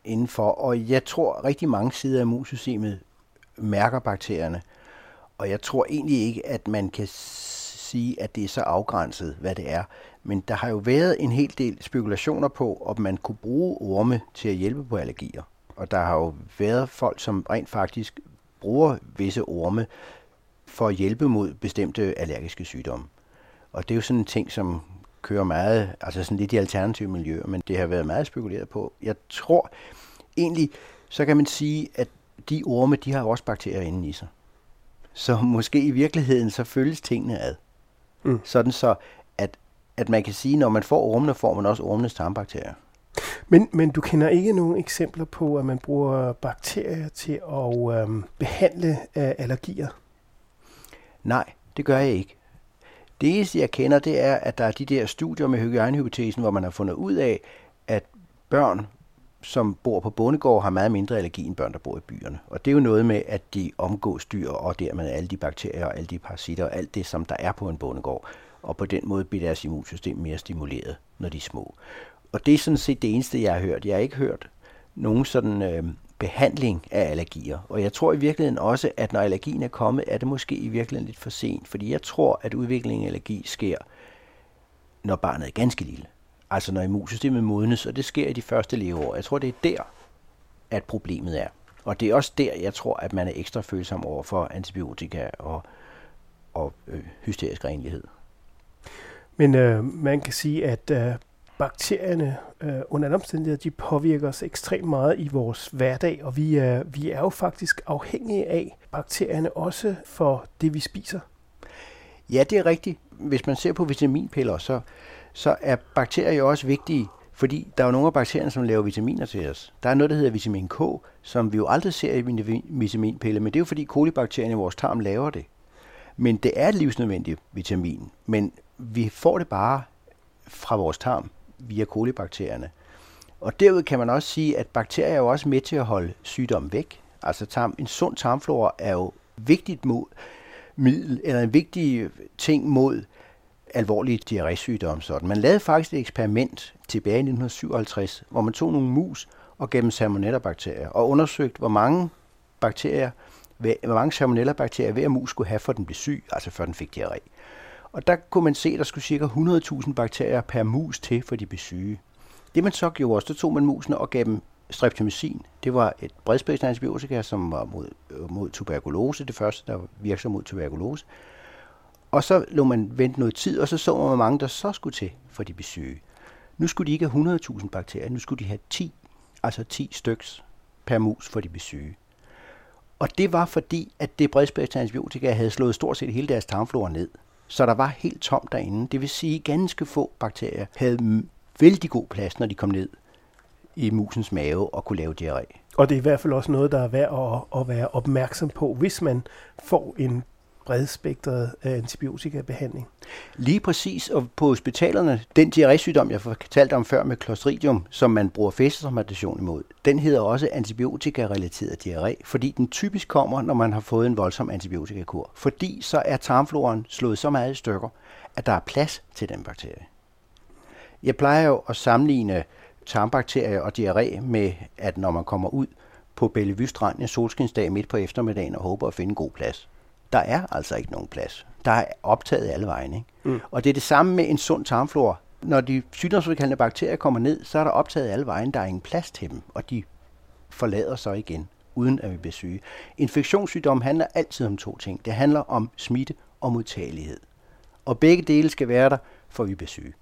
indenfor, og jeg tror rigtig mange sider af immunsystemet mærker bakterierne, og jeg tror egentlig ikke, at man kan sige, at det er så afgrænset, hvad det er. Men der har jo været en hel del spekulationer på, om man kunne bruge orme til at hjælpe på allergier. Og der har jo været folk, som rent faktisk bruger visse orme for at hjælpe mod bestemte allergiske sygdomme. Og det er jo sådan en ting, som kører meget, altså sådan lidt i alternative miljøer, men det har været meget spekuleret på. Jeg tror egentlig, så kan man sige, at de orme, de har også bakterier inde i sig. Så måske i virkeligheden, så følges tingene ad. Mm. Sådan så, at, at man kan sige, når man får ormene, får man også ormenes tarmbakterier. Men, men du kender ikke nogen eksempler på, at man bruger bakterier til at øhm, behandle øh, allergier? Nej, det gør jeg ikke. Det eneste, jeg kender, det er, at der er de der studier med hygiejnehypotesen, hvor man har fundet ud af, at børn, som bor på bondegård, har meget mindre allergi end børn, der bor i byerne. Og det er jo noget med, at de omgås dyr, og dermed alle de bakterier og alle de parasitter og alt det, som der er på en bondegård. Og på den måde bliver deres immunsystem mere stimuleret, når de er små. Og det er sådan set det eneste, jeg har hørt. Jeg har ikke hørt nogen sådan øh, behandling af allergier. Og jeg tror i virkeligheden også, at når allergien er kommet, er det måske i virkeligheden lidt for sent. Fordi jeg tror, at udviklingen af allergi sker, når barnet er ganske lille. Altså når immunsystemet modnes, og det sker i de første leveår. Jeg tror, det er der, at problemet er. Og det er også der, jeg tror, at man er ekstra følsom over for antibiotika og, og øh, hysterisk renlighed. Men øh, man kan sige, at øh, bakterierne øh, under alle omstændigheder, de påvirker os ekstremt meget i vores hverdag, og vi er, vi er jo faktisk afhængige af bakterierne også for det, vi spiser. Ja, det er rigtigt. Hvis man ser på vitaminpiller, så, så er bakterier jo også vigtige, fordi der er jo nogle af bakterierne, som laver vitaminer til os. Der er noget, der hedder vitamin K, som vi jo aldrig ser i vitaminpiller, men det er jo fordi kolibakterierne i vores tarm laver det. Men det er et livsnødvendigt vitamin, men vi får det bare fra vores tarm via kolibakterierne. Og derud kan man også sige, at bakterier er jo også med til at holde sygdom væk. Altså tarm, en sund tarmflora er jo vigtigt mod middel, eller en vigtig ting mod alvorlige diarrésygdomme. Sådan. Man lavede faktisk et eksperiment tilbage i 1957, hvor man tog nogle mus og gav dem salmonella-bakterier, og undersøgte, hvor mange bakterier, hvor mange salmonella-bakterier hver mus skulle have, for den blev syg, altså før den fik diarré. Og der kunne man se, at der skulle cirka 100.000 bakterier per mus til, for de blev syge. Det man så gjorde, også, så tog man musene og gav dem streptomycin. Det var et bredspektret antibiotika, som var mod, øh, mod tuberkulose, det første, der virkede mod tuberkulose. Og så lå man vente noget tid, og så så man, hvor mange der så skulle til, for de blev syge. Nu skulle de ikke have 100.000 bakterier, nu skulle de have 10, altså 10 styks per mus, for de blev syge. Og det var fordi, at det bredspektrede antibiotika havde slået stort set hele deres tarmflora ned. Så der var helt tomt derinde. Det vil sige, at ganske få bakterier havde vældig god plads, når de kom ned i musens mave og kunne lave diarré. Og det er i hvert fald også noget, der er værd at, at være opmærksom på, hvis man får en bredspektret øh, antibiotikabehandling. Lige præcis, og på hospitalerne, den diarrésygdom, jeg fortalte om før med Clostridium, som man bruger fæstesomation imod, den hedder også antibiotika-relateret diarré, fordi den typisk kommer, når man har fået en voldsom antibiotikakur. Fordi så er tarmfloren slået så meget i stykker, at der er plads til den bakterie. Jeg plejer jo at sammenligne tarmbakterier og diarré med, at når man kommer ud på Bellevue Strand en solskinsdag midt på eftermiddagen og håber at finde en god plads, der er altså ikke nogen plads. Der er optaget alle vejen. Ikke? Mm. Og det er det samme med en sund tarmflora. Når de sygdomsudkaldende bakterier kommer ned, så er der optaget alle vejen. Der er ingen plads til dem, og de forlader sig igen, uden at vi bliver syge. Infektionssygdom handler altid om to ting. Det handler om smitte og modtagelighed. Og begge dele skal være der, for vi bliver syge.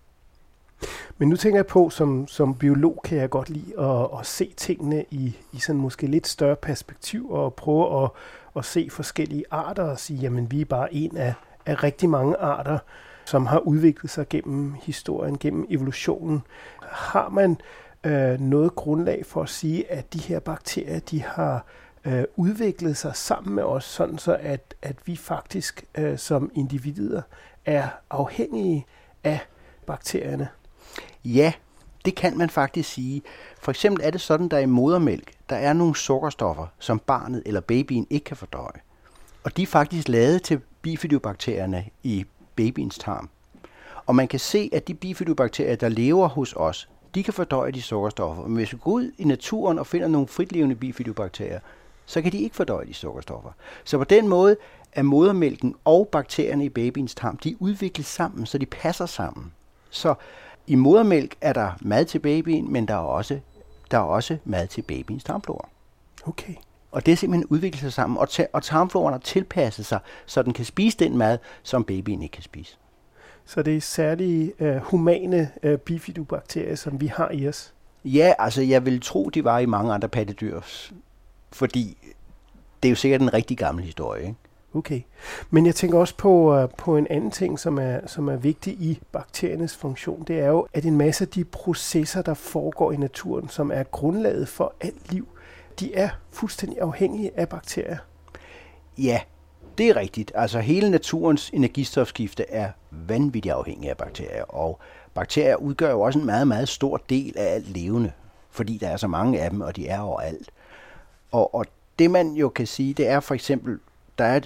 Men nu tænker jeg på, som, som biolog kan jeg godt lide at, at se tingene i, i sådan måske lidt større perspektiv og prøve at, at se forskellige arter og sige, jamen vi er bare en af, af rigtig mange arter, som har udviklet sig gennem historien, gennem evolutionen. Har man øh, noget grundlag for at sige, at de her bakterier, de har øh, udviklet sig sammen med os, sådan så at, at vi faktisk øh, som individer er afhængige af bakterierne? Ja, det kan man faktisk sige. For eksempel er det sådan, der i modermælk, der er nogle sukkerstoffer, som barnet eller babyen ikke kan fordøje. Og de er faktisk lavet til bifidobakterierne i babyens tarm. Og man kan se, at de bifidobakterier, der lever hos os, de kan fordøje de sukkerstoffer. Men hvis vi går ud i naturen og finder nogle fritlevende bifidobakterier, så kan de ikke fordøje de sukkerstoffer. Så på den måde er modermælken og bakterierne i babyens tarm, de udvikles sammen, så de passer sammen. Så i modermælk er der mad til babyen, men der er også, der er også mad til babyens tarmflora. Okay. Og det er simpelthen udviklet sig sammen, og, ta- og tarmfloraen har tilpasset sig, så den kan spise den mad, som babyen ikke kan spise. Så det er særlige uh, humane uh, bifidobakterier, som vi har i os? Ja, altså jeg vil tro, de var i mange andre pattedyr, fordi det er jo sikkert en rigtig gammel historie. Ikke? Okay. Men jeg tænker også på, uh, på en anden ting, som er, som er vigtig i bakteriernes funktion. Det er jo, at en masse af de processer, der foregår i naturen, som er grundlaget for alt liv, de er fuldstændig afhængige af bakterier. Ja, det er rigtigt. Altså hele naturens energistofskifte er vanvittigt afhængig af bakterier, og bakterier udgør jo også en meget, meget stor del af alt levende, fordi der er så mange af dem, og de er overalt. Og, og det man jo kan sige, det er for eksempel, der er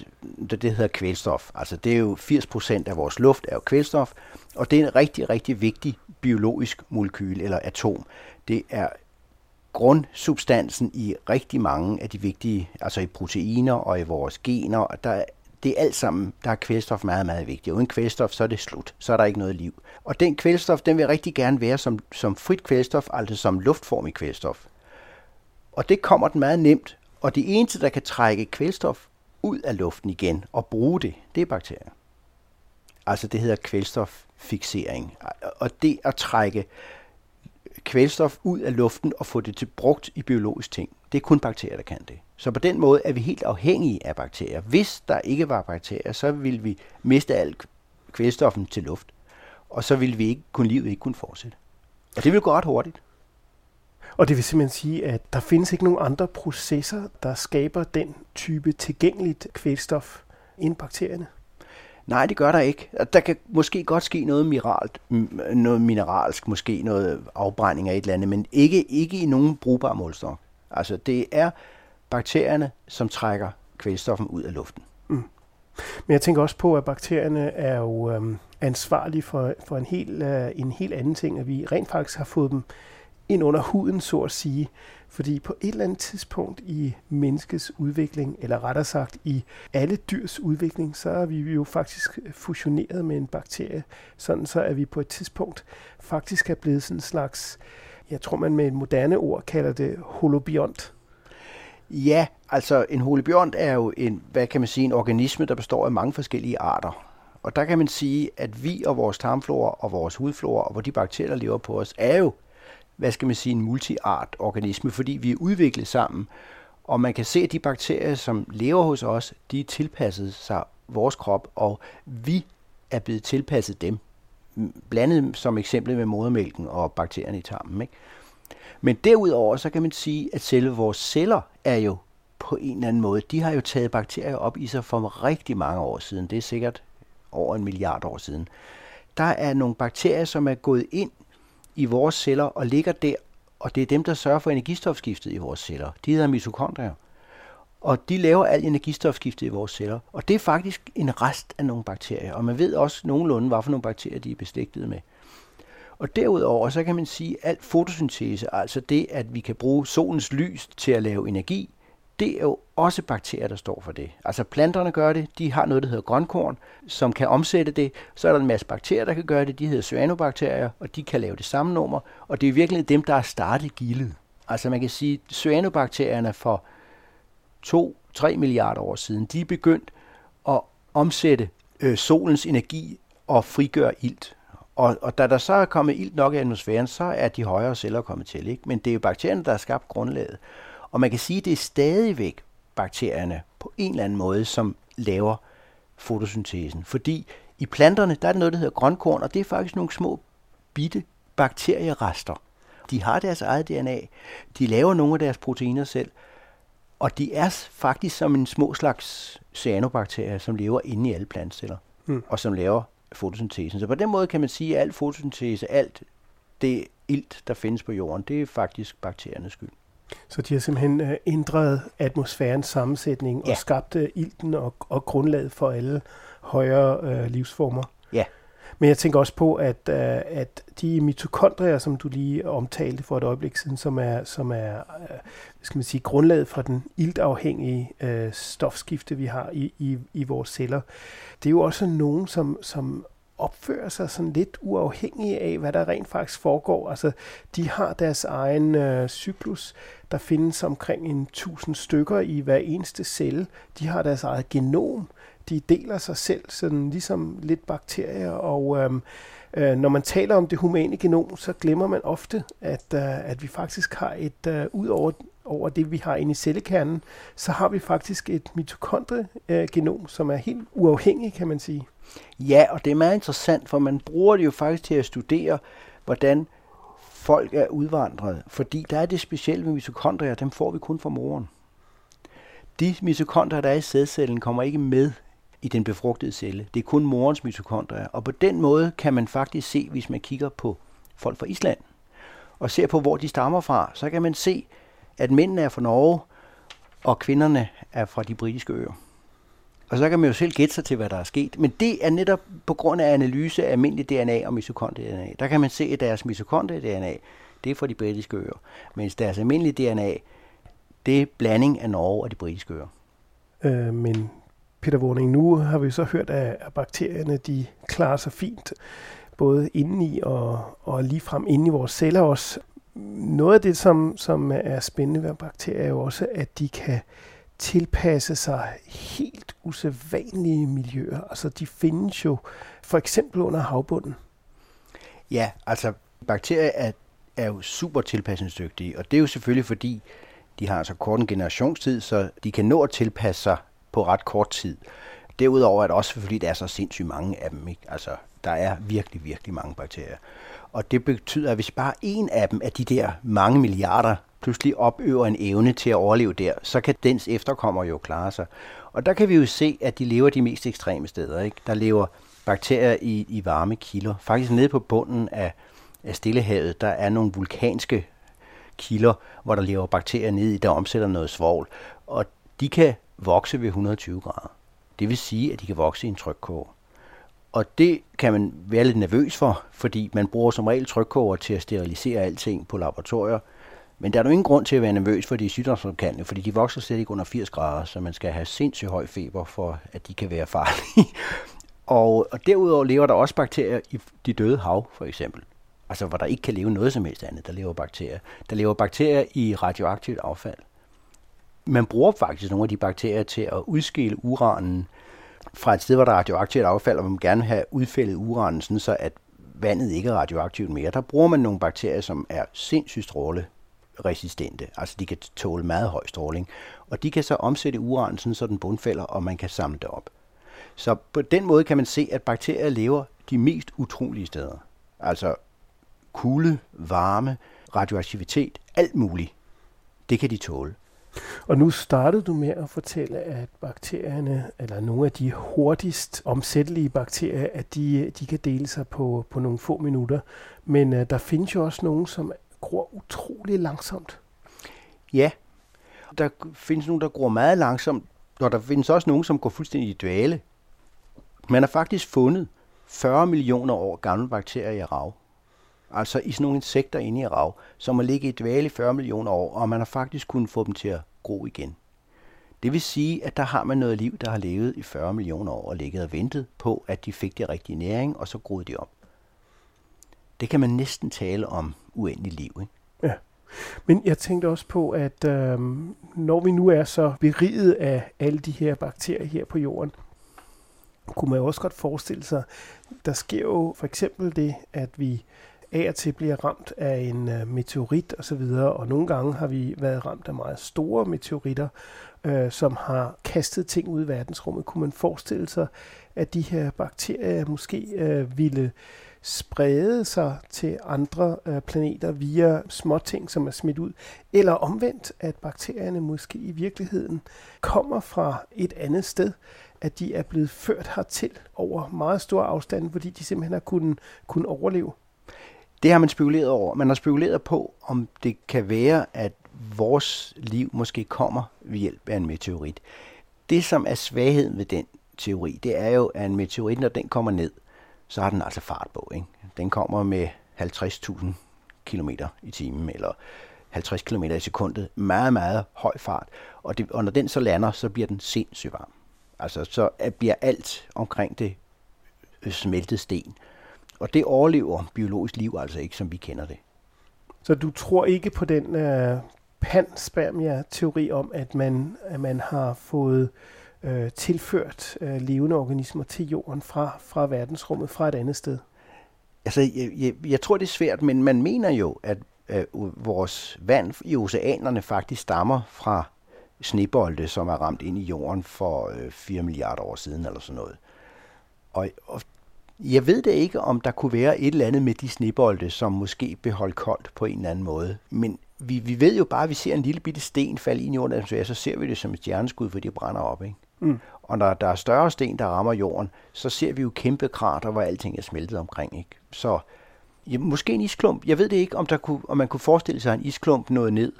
det, det hedder kvælstof. Altså det er jo 80% af vores luft er jo kvælstof, og det er en rigtig, rigtig vigtig biologisk molekyl eller atom. Det er grundsubstansen i rigtig mange af de vigtige, altså i proteiner og i vores gener. Der, det er alt sammen, der er kvælstof meget, meget vigtigt. Uden kvælstof, så er det slut. Så er der ikke noget liv. Og den kvælstof, den vil rigtig gerne være som, som frit kvælstof, altså som luftform i kvælstof. Og det kommer den meget nemt. Og det eneste, der kan trække kvælstof ud af luften igen og bruge det, det er bakterier. Altså det hedder kvælstoffixering. Og det at trække kvælstof ud af luften og få det til brugt i biologisk ting, det er kun bakterier, der kan det. Så på den måde er vi helt afhængige af bakterier. Hvis der ikke var bakterier, så ville vi miste al kvælstoffen til luft. Og så ville vi ikke, kunne livet ikke kunne fortsætte. Og det vil gå ret hurtigt. Og det vil simpelthen sige, at der findes ikke nogen andre processer, der skaber den type tilgængeligt kvælstof end bakterierne? Nej, det gør der ikke. Der kan måske godt ske noget, miralt, noget mineralsk, måske noget afbrænding af et eller andet, men ikke, ikke i nogen brugbar målstok. Altså, det er bakterierne, som trækker kvælstoffen ud af luften. Mm. Men jeg tænker også på, at bakterierne er jo øhm, ansvarlige for, for en, helt, øh, en helt anden ting, at vi rent faktisk har fået dem ind under huden, så at sige. Fordi på et eller andet tidspunkt i menneskets udvikling, eller rettere sagt i alle dyrs udvikling, så er vi jo faktisk fusioneret med en bakterie, sådan så at vi på et tidspunkt faktisk er blevet sådan en slags, jeg tror man med et moderne ord kalder det holobiont. Ja, altså en holobiont er jo en, hvad kan man sige, en organisme, der består af mange forskellige arter. Og der kan man sige, at vi og vores tarmflora og vores hudflora og hvor de bakterier, der lever på os, er jo hvad skal man sige, en multiart organisme, fordi vi er udviklet sammen. Og man kan se, at de bakterier, som lever hos os, de er tilpasset sig vores krop, og vi er blevet tilpasset dem. Blandet som eksempel med modermælken og bakterierne i tarmen. Ikke? Men derudover, så kan man sige, at selve vores celler er jo på en eller anden måde, de har jo taget bakterier op i sig for rigtig mange år siden. Det er sikkert over en milliard år siden. Der er nogle bakterier, som er gået ind i vores celler og ligger der, og det er dem, der sørger for energistofskiftet i vores celler. De hedder mitokondrier. Og de laver al energistofskiftet i vores celler. Og det er faktisk en rest af nogle bakterier. Og man ved også nogenlunde, hvad for nogle bakterier de er beslægtet med. Og derudover, så kan man sige, at al fotosyntese, altså det, at vi kan bruge solens lys til at lave energi, det er jo også bakterier, der står for det. Altså planterne gør det, de har noget, der hedder grønkorn, som kan omsætte det. Så er der en masse bakterier, der kan gøre det, de hedder cyanobakterier, og de kan lave det samme nummer. Og det er virkelig dem, der har startet gildet. Altså man kan sige, at cyanobakterierne for 2-3 milliarder år siden, de er begyndt at omsætte øh, solens energi og frigøre ilt. Og, og da der så er kommet ilt nok i atmosfæren, så er de højere celler kommet til. Ikke? Men det er jo bakterierne, der har skabt grundlaget. Og man kan sige, at det er stadigvæk bakterierne på en eller anden måde, som laver fotosyntesen. Fordi i planterne, der er noget, der hedder grønkorn, og det er faktisk nogle små bitte bakterierester. De har deres eget DNA, de laver nogle af deres proteiner selv, og de er faktisk som en små slags cyanobakterier, som lever inde i alle plantceller, mm. og som laver fotosyntesen. Så på den måde kan man sige, at al fotosyntese, alt det ilt, der findes på jorden, det er faktisk bakteriernes skyld. Så de har simpelthen øh, ændret atmosfærens sammensætning ja. og skabt øh, ilten og, og grundlaget for alle højere øh, livsformer. Ja. Men jeg tænker også på, at, øh, at de mitokondrier, som du lige omtalte for et øjeblik siden, som er, som er øh, skal man sige, grundlaget for den iltafhængige øh, stofskifte, vi har i, i, i vores celler, det er jo også nogen, som, som opfører sig sådan lidt uafhængige af, hvad der rent faktisk foregår. Altså, de har deres egen øh, cyklus. Der findes omkring en tusind stykker i hver eneste celle. De har deres eget genom. De deler sig selv, sådan ligesom lidt bakterier. Og øhm, øh, når man taler om det humane genom, så glemmer man ofte, at, øh, at vi faktisk har et, øh, ud over over det, vi har inde i cellekernen, så har vi faktisk et mitokondrie-genom, øh, som er helt uafhængigt, kan man sige. Ja, og det er meget interessant, for man bruger det jo faktisk til at studere, hvordan folk er udvandret. Fordi der er det specielle med mitokondrier, dem får vi kun fra moren. De mitokondrier, der er i sædcellen, kommer ikke med i den befrugtede celle. Det er kun morens mitokondrier. Og på den måde kan man faktisk se, hvis man kigger på folk fra Island, og ser på, hvor de stammer fra, så kan man se, at mændene er fra Norge, og kvinderne er fra de britiske øer. Og så kan man jo selv gætte sig til, hvad der er sket. Men det er netop på grund af analyse af almindelig DNA og mitokondrie-DNA. Der kan man se, at deres mitokondrie-DNA, det er fra de britiske øer. Mens deres almindelige DNA, det er blanding af Norge og de britiske øer. Øh, men Peter Warning, nu har vi så hørt, at bakterierne de klarer sig fint, både indeni og, og lige frem inde i vores celler også. Noget af det, som, som er spændende ved bakterier, er jo også, at de kan tilpasse sig helt usædvanlige miljøer. Altså, de findes jo for eksempel under havbunden. Ja, altså bakterier er, er jo super tilpasningsdygtige, og det er jo selvfølgelig fordi, de har så kort en generationstid, så de kan nå at tilpasse sig på ret kort tid. Derudover er det også fordi, der er så sindssygt mange af dem. Ikke? Altså, der er virkelig, virkelig mange bakterier. Og det betyder, at hvis bare en af dem af de der mange milliarder pludselig opøver en evne til at overleve der, så kan dens efterkommer jo klare sig. Og der kan vi jo se, at de lever de mest ekstreme steder. Ikke? Der lever bakterier i, i varme kilder. Faktisk nede på bunden af, af Stillehavet, der er nogle vulkanske kilder, hvor der lever bakterier nede i, der omsætter noget svovl. Og de kan vokse ved 120 grader. Det vil sige, at de kan vokse i en trykkoger. Og det kan man være lidt nervøs for, fordi man bruger som regel trykkoger til at sterilisere alting på laboratorier. Men der er jo ingen grund til at være nervøs for de sygdomsfremkaldende, fordi de vokser slet ikke under 80 grader, så man skal have sindssygt høj feber for, at de kan være farlige. og, og derudover lever der også bakterier i de døde hav, for eksempel. Altså, hvor der ikke kan leve noget som helst andet, der lever bakterier. Der lever bakterier i radioaktivt affald. Man bruger faktisk nogle af de bakterier til at udskille uranen fra et sted, hvor der er radioaktivt affald, og man gerne vil have udfældet uranen, sådan så at vandet ikke er radioaktivt mere. Der bruger man nogle bakterier, som er sindssygt stråle resistente. Altså de kan tåle meget høj stråling. Og de kan så omsætte uranen, sådan så den bundfælder, og man kan samle det op. Så på den måde kan man se, at bakterier lever de mest utrolige steder. Altså kulde, varme, radioaktivitet, alt muligt. Det kan de tåle. Og nu startede du med at fortælle, at bakterierne, eller nogle af de hurtigst omsættelige bakterier, at de, de kan dele sig på, på nogle få minutter. Men uh, der findes jo også nogle, som gror utrolig langsomt. Ja, der findes nogle, der gror meget langsomt, og der findes også nogle, som går fuldstændig i dvale. Man har faktisk fundet 40 millioner år gamle bakterier i rav. Altså i sådan nogle insekter inde i rav, som har ligget i dvale i 40 millioner år, og man har faktisk kunnet få dem til at gro igen. Det vil sige, at der har man noget liv, der har levet i 40 millioner år og ligget og ventet på, at de fik det rigtige næring, og så groede de op. Det kan man næsten tale om uendelig liv. Ikke? Ja. Men jeg tænkte også på, at øh, når vi nu er så beriget af alle de her bakterier her på jorden, kunne man jo også godt forestille sig, der sker jo for eksempel det, at vi af og til bliver ramt af en øh, meteorit osv., og, og nogle gange har vi været ramt af meget store meteoritter, øh, som har kastet ting ud i verdensrummet. Kunne man forestille sig, at de her bakterier måske øh, ville sprede sig til andre øh, planeter via småting, som er smidt ud, eller omvendt, at bakterierne måske i virkeligheden kommer fra et andet sted, at de er blevet ført hertil over meget store afstande, fordi de simpelthen har kunnet, kunnet overleve. Det har man spekuleret over. Man har spekuleret på, om det kan være, at vores liv måske kommer ved hjælp af en meteorit. Det, som er svagheden ved den teori, det er jo, at en meteorit, når den kommer ned, så har den altså fart på. Ikke? Den kommer med 50.000 km i timen, eller 50 km i sekundet. Meget, meget høj fart. Og, det, og når den så lander, så bliver den sindssygt varm. Altså, så bliver alt omkring det øh, smeltet sten. Og det overlever biologisk liv altså ikke, som vi kender det. Så du tror ikke på den uh, panspermia-teori om, at man, at man har fået uh, tilført uh, levende organismer til jorden fra, fra verdensrummet, fra et andet sted? Altså, jeg, jeg, jeg tror, det er svært, men man mener jo, at uh, vores vand i oceanerne faktisk stammer fra snebolde, som er ramt ind i jorden for uh, 4 milliarder år siden, eller sådan noget. Og, og jeg ved da ikke, om der kunne være et eller andet med de snebolde, som måske beholdt koldt på en eller anden måde. Men vi, vi ved jo bare, at vi ser en lille bitte sten falde ind i jorden, så ser vi det som et stjerneskud, for de brænder op. Ikke? Mm. Og når der er større sten, der rammer jorden, så ser vi jo kæmpe krater, hvor alting er smeltet omkring. Ikke? Så ja, måske en isklump. Jeg ved det ikke, om, der kunne, om man kunne forestille sig, en isklump nåede ned,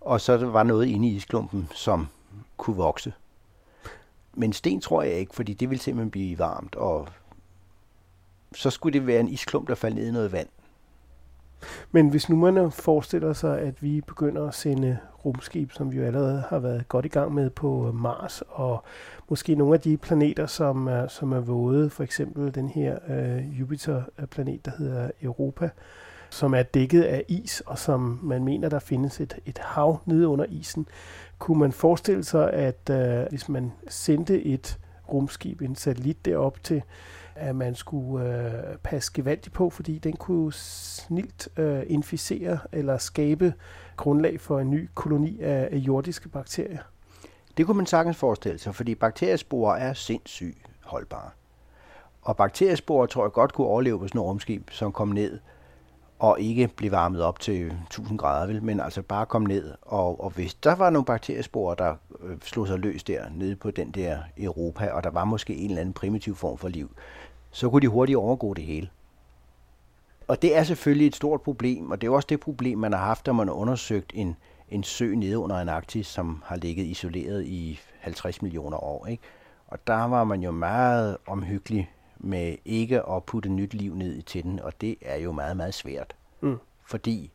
og så var noget inde i isklumpen, som kunne vokse. Men sten tror jeg ikke, fordi det vil simpelthen blive varmt, og så skulle det være en isklump, der faldt ned i noget vand. Men hvis nu man forestiller sig, at vi begynder at sende rumskib, som vi jo allerede har været godt i gang med på Mars, og måske nogle af de planeter, som er, som er våde, for eksempel den her øh, Jupiter-planet, der hedder Europa, som er dækket af is, og som man mener, der findes et, et hav nede under isen. Kunne man forestille sig, at øh, hvis man sendte et rumskib, en satellit derop til at man skulle øh, passe gevaldigt på, fordi den kunne snilt øh, inficere eller skabe grundlag for en ny koloni af, af jordiske bakterier. Det kunne man sagtens forestille sig, fordi bakteriesporer er sindssygt holdbare. Og bakteriesporer tror jeg godt kunne overleve på sådan et rumskib, som kom ned og ikke blev varmet op til 1000 grader, vel, men altså bare kom ned. Og, og hvis der var nogle bakteriesporer, der øh, slog sig løs der nede på den der Europa, og der var måske en eller anden primitiv form for liv, så kunne de hurtigt overgå det hele. Og det er selvfølgelig et stort problem, og det er også det problem, man har haft, når man har undersøgt en, en sø nede under en Arktis, som har ligget isoleret i 50 millioner år. Ikke? Og der var man jo meget omhyggelig med ikke at putte nyt liv ned til den, og det er jo meget, meget svært. Mm. Fordi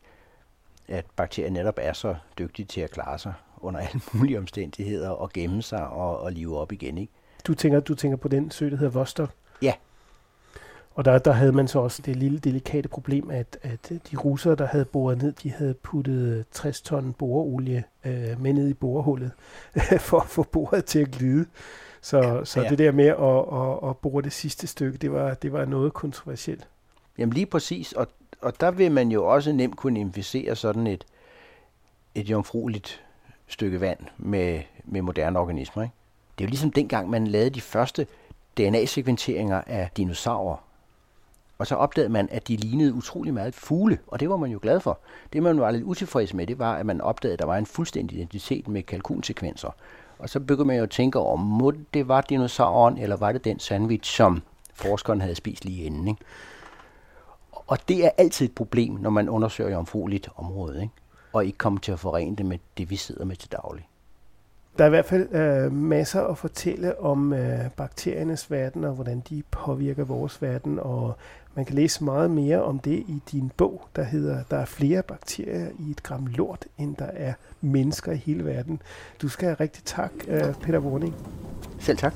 at bakterier netop er så dygtige til at klare sig under alle mulige omstændigheder og gemme sig og, og live op igen. Ikke? Du tænker, du tænker på den sø, der hedder Vostok? Ja, og der, der havde man så også det lille delikate problem, at, at de russere, der havde boret ned, de havde puttet 60 ton boreolie øh, med ned i borehullet, for at få boret til at glide. Så, ja, så ja. det der med at, at, at bore det sidste stykke, det var, det var noget kontroversielt. Jamen lige præcis, og, og der vil man jo også nemt kunne inficere sådan et, et jomfrueligt stykke vand med, med moderne organismer. Ikke? Det er jo ligesom dengang, man lavede de første DNA-sekventeringer af dinosaurer. Og så opdagede man, at de lignede utrolig meget fugle, og det var man jo glad for. Det man var lidt utilfreds med, det var, at man opdagede, at der var en fuldstændig identitet med kalkunsekvenser. Og så begyndte man jo at tænke om, må det var dinosauren, eller var det den sandwich, som forskeren havde spist lige inden. Ikke? Og det er altid et problem, når man undersøger jomfrueligt område, ikke? og ikke kommer til at forene det med det, vi sidder med til daglig. Der er i hvert fald øh, masser at fortælle om øh, bakteriernes verden og hvordan de påvirker vores verden, og man kan læse meget mere om det i din bog, der hedder Der er flere bakterier i et gram lort, end der er mennesker i hele verden. Du skal have rigtig tak, øh, Peter Warning. Selv tak.